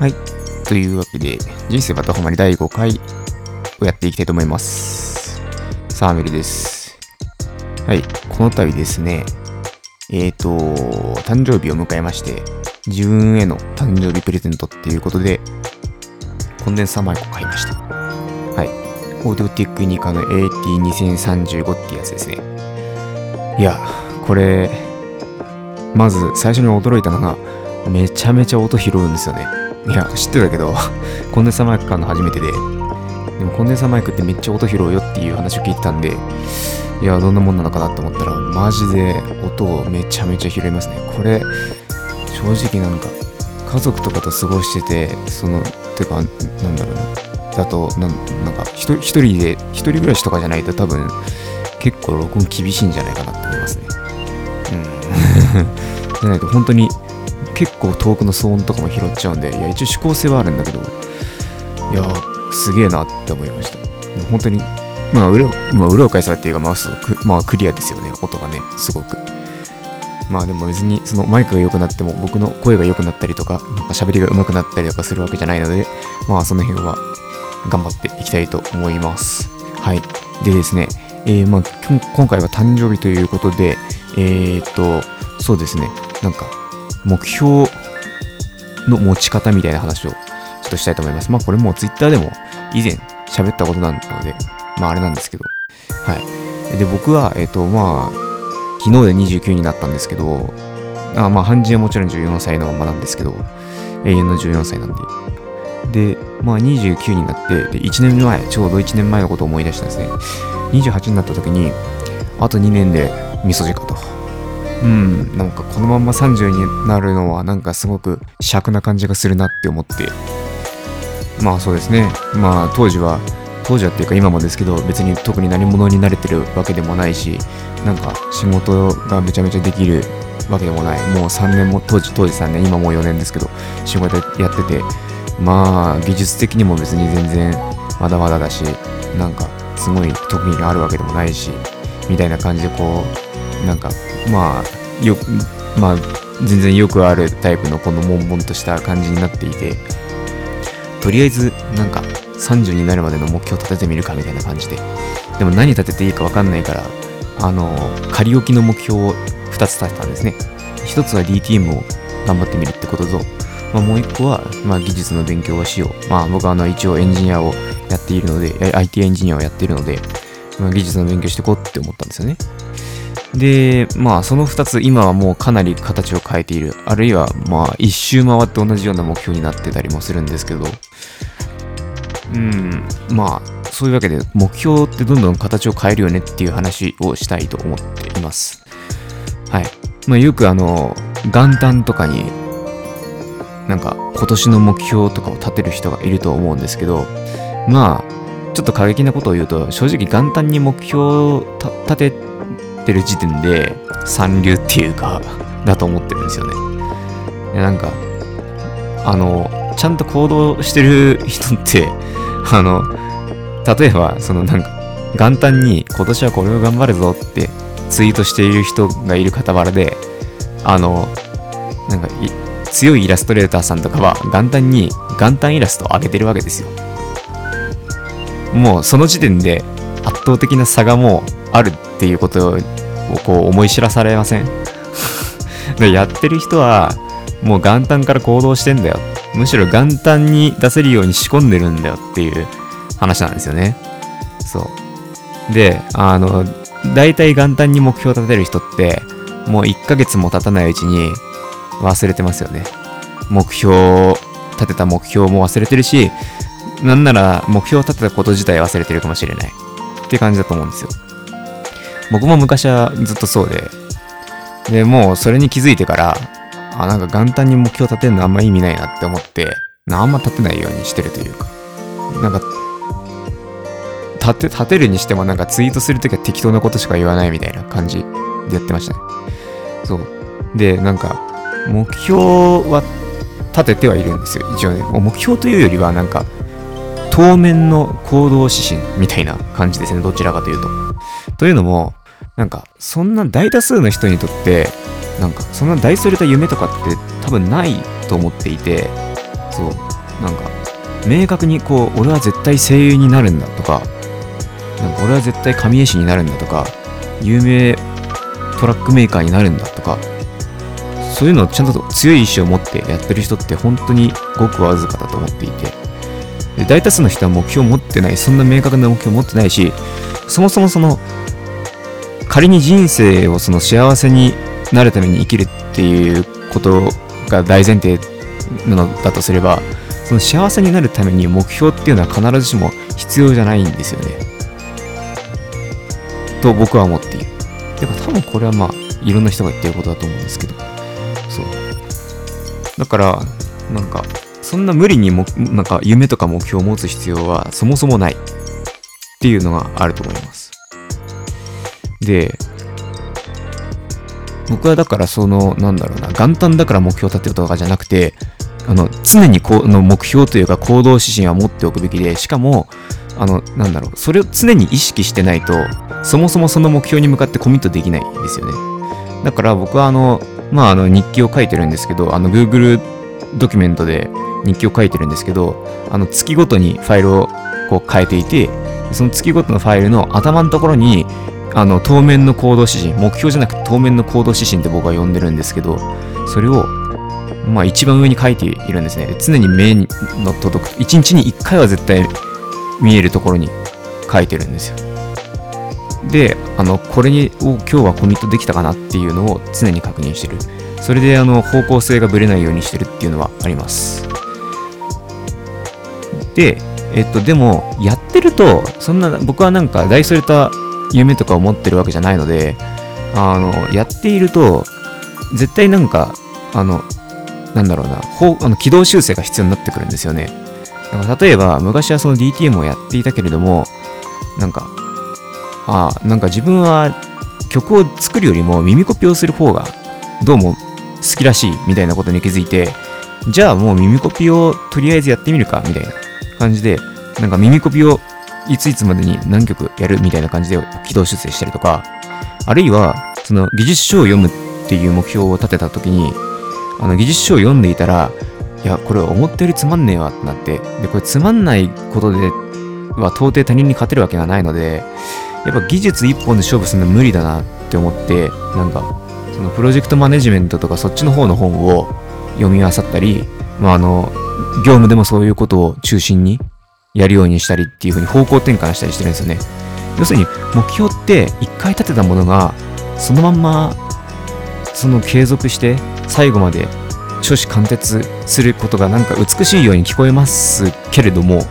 はい。というわけで、人生バタハマり第5回をやっていきたいと思います。サーメルです。はい。この度ですね、えーと、誕生日を迎えまして、自分への誕生日プレゼントっていうことで、コンデンサーマイクを買いました。はい。オーディオテックニカの AT2035 ってやつですね。いや、これ、まず最初に驚いたのが、めちゃめちゃ音拾うんですよね。いや、知ってたけど、コンデンサーマイク買うの初めてで、でもコンデンサーマイクってめっちゃ音拾うよっていう話を聞いてたんで、いや、どんなもんなのかなと思ったら、マジで音をめちゃめちゃ拾いますね。これ、正直なんか、家族とかと過ごしてて、その、てか、なんだろうな。だと、なんなんか一人、で、一人暮らしとかじゃないと多分、結構録音厳しいんじゃないかなって思いますね。うん。じゃないと本当に結構遠くの騒音とかも拾っちゃうんで、いや、一応指向性はあるんだけど、いや、すげえなって思いました。本当に、まあ、裏を、まあ、裏を返されていうか、まあ、そうくまあ、クリアですよね、音がね、すごく。まあでも別にそのマイクが良くなっても僕の声が良くなったりとか、なんか喋りが上手くなったりとかするわけじゃないので、まあその辺は頑張っていきたいと思います。はい。でですね、えー、まあ今回は誕生日ということで、えー、っと、そうですね、なんか目標の持ち方みたいな話をちょっとしたいと思います。まあこれも Twitter でも以前喋ったことなので、まああれなんですけど、はい。で、僕は、えーっと、まあ、昨日で29になったんですけど、あまあ、半人はもちろん14歳のままなんですけど、永遠の14歳なんで。で、まあ、29になって、で、1年前、ちょうど1年前のことを思い出したんですね。28になった時に、あと2年で味噌汁かと。うん、なんかこのまま30になるのは、なんかすごく尺な感じがするなって思って、まあそうですね。まあ当時は、当時はっていうか今もですけど、別に特に何者に慣れてるわけでもないし、なんか仕事がめちゃめちゃできるわけでもない。もう3年も、当時、当時3年、今もう4年ですけど、仕事やってて、まあ技術的にも別に全然まだまだだし、なんかすごい特技があるわけでもないし、みたいな感じでこう、なんかまあ、よ、まあ全然よくあるタイプのこの悶々とした感じになっていて、とりあえずなんか30になるまでの目標立ててみるかみたいな感じで。でも何立てていいか分かんないから、あの、仮置きの目標を2つ立てたんですね。1つは DTM を頑張ってみるってことと、まあ、もう1個は、まあ、技術の勉強をしよう。まあ僕はあの一応エンジニアをやっているので、IT エンジニアをやっているので、まあ、技術の勉強していこうって思ったんですよね。で、まあその2つ今はもうかなり形を変えている。あるいはまあ一周回って同じような目標になってたりもするんですけど、うん、まあ、そういうわけで、目標ってどんどん形を変えるよねっていう話をしたいと思っています。はい。まあ、よくあの、元旦とかに、なんか、今年の目標とかを立てる人がいると思うんですけど、まあ、ちょっと過激なことを言うと、正直元旦に目標を立てててる時点で、三流っていうか、だと思ってるんですよね。なんか、あの、ちゃんと行動してる人って、あの、例えば、そのなんか、元旦に今年はこれを頑張るぞってツイートしている人がいる傍らで、あの、なんか、強いイラストレーターさんとかは元旦に元旦イラストを上げてるわけですよ。もうその時点で圧倒的な差がもうあるっていうことをこう思い知らされません でやってる人はもう元旦から行動してんだよ。むしろ元旦に出せるように仕込んでるんだよっていう話なんですよね。そう。で、あの、大体元旦に目標を立てる人って、もう1ヶ月も経たないうちに忘れてますよね。目標を、立てた目標も忘れてるし、なんなら目標を立てたこと自体忘れてるかもしれない。って感じだと思うんですよ。僕も昔はずっとそうで、で、もうそれに気づいてから、あ、なんか元旦に目標立てるのあんま意味ないなって思って、あんま立てないようにしてるというか、なんか、立て、立てるにしてもなんかツイートするときは適当なことしか言わないみたいな感じでやってましたね。そう。で、なんか、目標は立ててはいるんですよ。一応ね、目標というよりはなんか、当面の行動指針みたいな感じですね。どちらかというと。というのも、なんか、そんな大多数の人にとって、なんか、そんな大それた夢とかって多分ないと思っていて、そう。なんか、明確にこう、俺は絶対声優になるんだとか、なんか俺は絶対神絵師になるんだとか、有名トラックメーカーになるんだとか、そういうのをちゃんと強い意志を持ってやってる人って本当にごくわずかだと思っていて、で大多数の人は目標を持ってない、そんな明確な目標を持ってないし、そもそもその、仮に人生をその幸せになるために生きるっていうことが大前提なのだとすれば、その幸せになるために目標っていうのは必ずしも必要じゃないんですよね。と僕は思っている。でも多分これはまあ、いろんな人が言ってることだと思うんですけど。そう。だから、なんか、そんな無理にも、なんか夢とか目標を持つ必要はそもそもないっていうのがあると思います。で、僕はだからその、なんだろうな、元旦だから目標を立てるとかじゃなくて、あの、常にこの目標というか行動指針は持っておくべきで、しかも、あの、なんだろう、それを常に意識してないと、そもそもその目標に向かってコミットできないんですよね。だから僕はあの、まあ、あの、日記を書いてるんですけど、あの、Google ドキュメントで日記を書いてるんですけど、あの、月ごとにファイルをこう変えていて、その月ごとのファイルの頭のところに、あの、当面の行動指針、目標じゃなくて当面の行動指針って僕は呼んでるんですけど、それを、まあ一番上に書いているんですね。常に目にの届く、1日に1回は絶対見えるところに書いてるんですよ。で、あの、これにを今日はコミットできたかなっていうのを常に確認してる。それであの方向性がぶれないようにしてるっていうのはあります。で、えっと、でも、やってると、そんな、僕はなんか大それた夢とかを持ってるわけじゃないので、あの、やっていると、絶対なんか、あの、なんだろうな、ほあの軌道修正が必要になってくるんですよね。だから例えば、昔はその DTM をやっていたけれども、なんか、ああ、なんか自分は曲を作るよりも耳コピをする方が、どうも好きらしいみたいなことに気づいて、じゃあもう耳コピをとりあえずやってみるかみたいな感じで、なんか耳コピをいついつまでに何曲やるみたいな感じで軌道修正したりとか、あるいは、その技術書を読むっていう目標を立てた時に、あの技術書を読んでいたら、いや、これ思ったよりつまんねえわってなって、で、これつまんないことでは到底他人に勝てるわけがないので、やっぱ技術一本で勝負するの無理だなって思って、なんか、そのプロジェクトマネジメントとかそっちの方の本を読み漁ったり、まあ、あの、業務でもそういうことを中心にやるようにしたりっていう風に方向転換したりしてるんですよね。要するに目標って一回立てたものがそのまんまその継続して最後まで初子貫徹することがなんか美しいように聞こえますけれども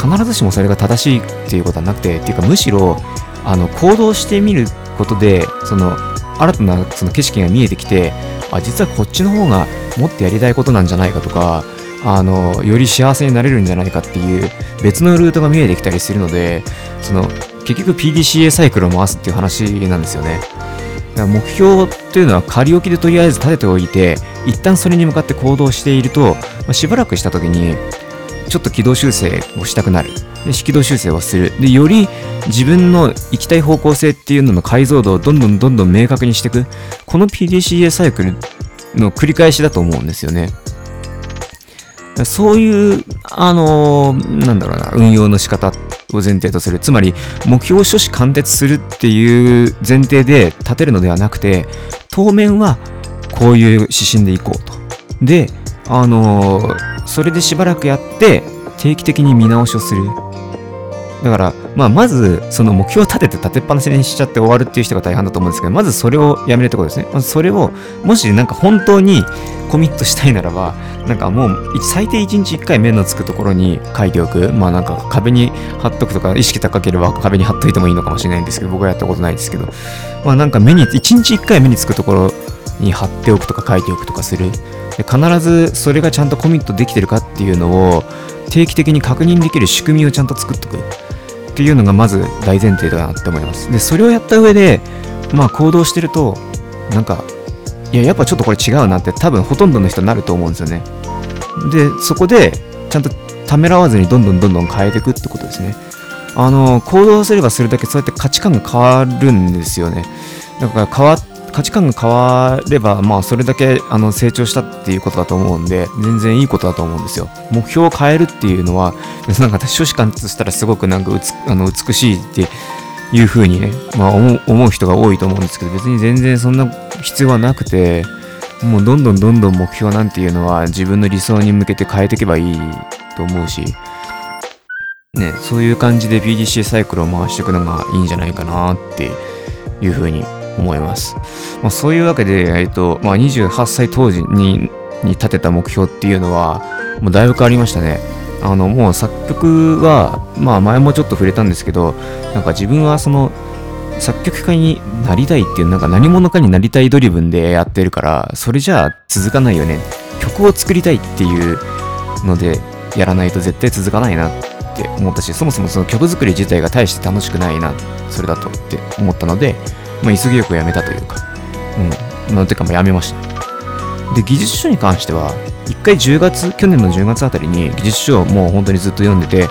必ずしもそれが正しいっていうことはなくてっていうかむしろあの行動してみることでその新たなその景色が見えてきてあ実はこっちの方がもっとやりたいことなんじゃないかとかあのより幸せになれるんじゃないかっていう別のルートが見えてきたりするのでその結局 PDCA サイクルを回すっていう話なんですよね。目標というのは仮置きでとりあえず立てておいて一旦それに向かって行動していると、まあ、しばらくした時にちょっと軌道修正をしたくなる。で軌道修正をする。でより自分の行きたい方向性っていうのの解像度をどんどんどんどん明確にしていく。この PDCA サイクルの繰り返しだと思うんですよね。そういう、あのー、なんだろうな、運用の仕方を前提とする。つまり、目標を諸子貫徹するっていう前提で立てるのではなくて、当面はこういう指針でいこうと。で、あのー、それでしばらくやって、定期的に見直しをする。だから、まあ、まず、その目標を立てて立てっぱなしにしちゃって終わるっていう人が大半だと思うんですけど、まずそれをやめるってことですね。まずそれを、もしなんか本当にコミットしたいならば、なんかもう、最低1日1回目のつくところに書いておく。まあなんか壁に貼っとくとか、意識高ければ壁に貼っといてもいいのかもしれないんですけど、僕はやったことないですけど、まあなんか目に、1日1回目につくところに貼っておくとか書いておくとかする。で必ずそれがちゃんとコミットできてるかっていうのを定期的に確認できる仕組みをちゃんと作っとく。っていうのがまず大前提だなって思います。で、それをやった上で、まあ行動してると、なんか、いや、やっぱちょっとこれ違うなって多分ほとんどの人になると思うんですよね。で、そこで、ちゃんとためらわずにどんどんどんどん変えていくってことですね。あの、行動すればするだけそうやって価値観が変わるんですよね。だから変わ価値観が変われば、まあ、それだけあの成長したっていうことだと思うんで、全然いいことだと思うんですよ。目標を変えるっていうのは、なんか初子貫としたらすごくなんかあの美しいっていう風にね、まあ思う思う人が多いと思うんですけど、別に全然そんな必要はなくて、もうどんどんどんどん目標なんていうのは自分の理想に向けて変えていけばいいと思うし、ね、そういう感じで BDC サイクルを回していくのがいいんじゃないかなっていうふうに思います。まあ、そういうわけで、えっと、まあ、28歳当時にに立てた目標っていうのは、もうだいぶ変わりましたね。あの、もう作曲は、まあ前もちょっと触れたんですけど、なんか自分はその、作曲家になりたいっていう、なんか何者かになりたいドリブンでやってるから、それじゃあ続かないよね。曲を作りたいっていうのでやらないと絶対続かないなって思ったし、そもそもその曲作り自体が大して楽しくないな、それだとって思ったので、まあ、急ぎよくやめたというか、うん、まあ、てかもうやめました。で、技術書に関しては、一回10月、去年の10月あたりに技術書をもう本当にずっと読んでて、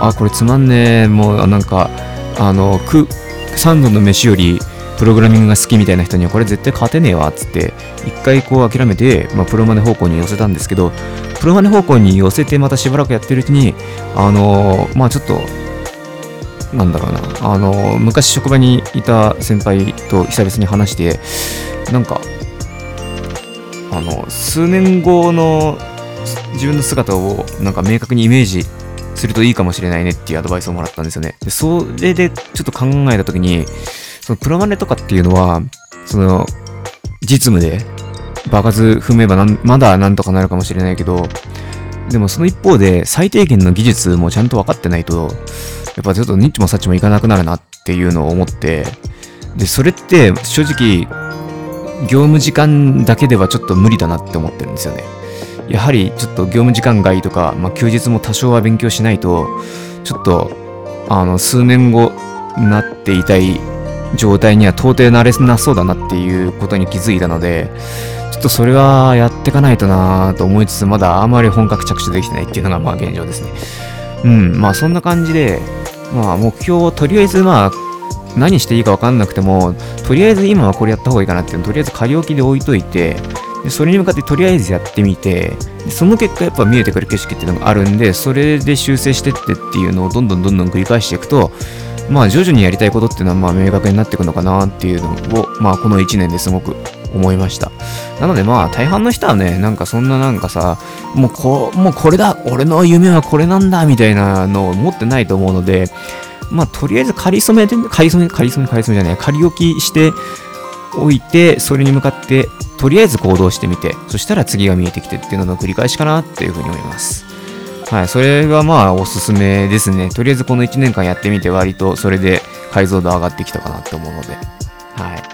あ、これつまんねえ、もうなんか、あの、く、3度の飯よりプログラミングが好きみたいな人にはこれ絶対勝てねえわっつって一回こう諦めて、まあ、プロマネ方向に寄せたんですけどプロマネ方向に寄せてまたしばらくやってるうちにあのー、まあちょっとなんだろうな、あの、昔職場にいた先輩と久々に話して、なんか、あの、数年後の自分の姿をなんか明確にイメージするといいかもしれないねっていうアドバイスをもらったんですよね。で、それでちょっと考えたときに、そのプロマネとかっていうのは、その、実務で爆発踏めばまだなんとかなるかもしれないけど、でもその一方で最低限の技術もちゃんと分かってないと、やっぱちょっとニッチもサッチもいかなくなるなっていうのを思って、で、それって正直、業務時間だけではちょっと無理だなって思ってるんですよね。やはりちょっと業務時間外とか、まあ、休日も多少は勉強しないと、ちょっと、あの、数年後なっていたい状態には到底なれなそうだなっていうことに気づいたので、ちょっとそれはやってかないとなと思いつつ、まだあまり本格着手できてないっていうのがまあ現状ですね。うん、まあそんな感じで、まあ、目標をとりあえず、まあ、何していいか分かんなくても、とりあえず今はこれやった方がいいかなっていうのとりあえず仮置きで置いといて、それに向かってとりあえずやってみて、その結果やっぱ見えてくる景色っていうのがあるんで、それで修正してってっていうのをどんどんどんどん繰り返していくと、まあ徐々にやりたいことっていうのはまあ明確になっていくのかなっていうのを、まあこの1年ですごく思いました。なのでまあ大半の人はね、なんかそんななんかさ、もうこもうこれだ俺の夢はこれなんだみたいなのを持ってないと思うので、まあとりあえず仮染めで、仮染め、仮染め、仮染めじゃない、仮置きしておいて、それに向かってとりあえず行動してみて、そしたら次が見えてきてっていうのの繰り返しかなっていうふうに思います。はい、それがまあおすすめですね。とりあえずこの1年間やってみて割とそれで解像度上がってきたかなと思うので。はい。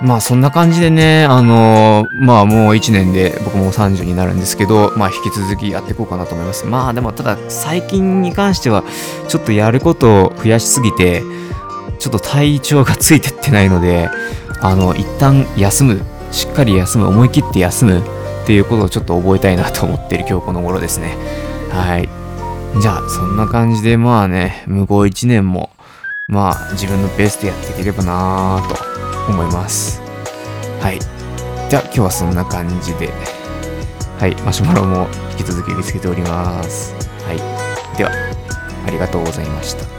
まあそんな感じでね、あのー、まあもう1年で僕も30になるんですけど、まあ引き続きやっていこうかなと思います。まあでもただ最近に関してはちょっとやることを増やしすぎて、ちょっと体調がついてってないので、あの、一旦休む、しっかり休む、思い切って休むっていうことをちょっと覚えたいなと思っている今日この頃ですね。はい。じゃあそんな感じでまあね、向こう1年もまあ自分のペースでやっていければなぁと思います。はい。じゃあ今日はそんな感じで、はい、マシュマロも引き続き受け付けております。はい。では、ありがとうございました。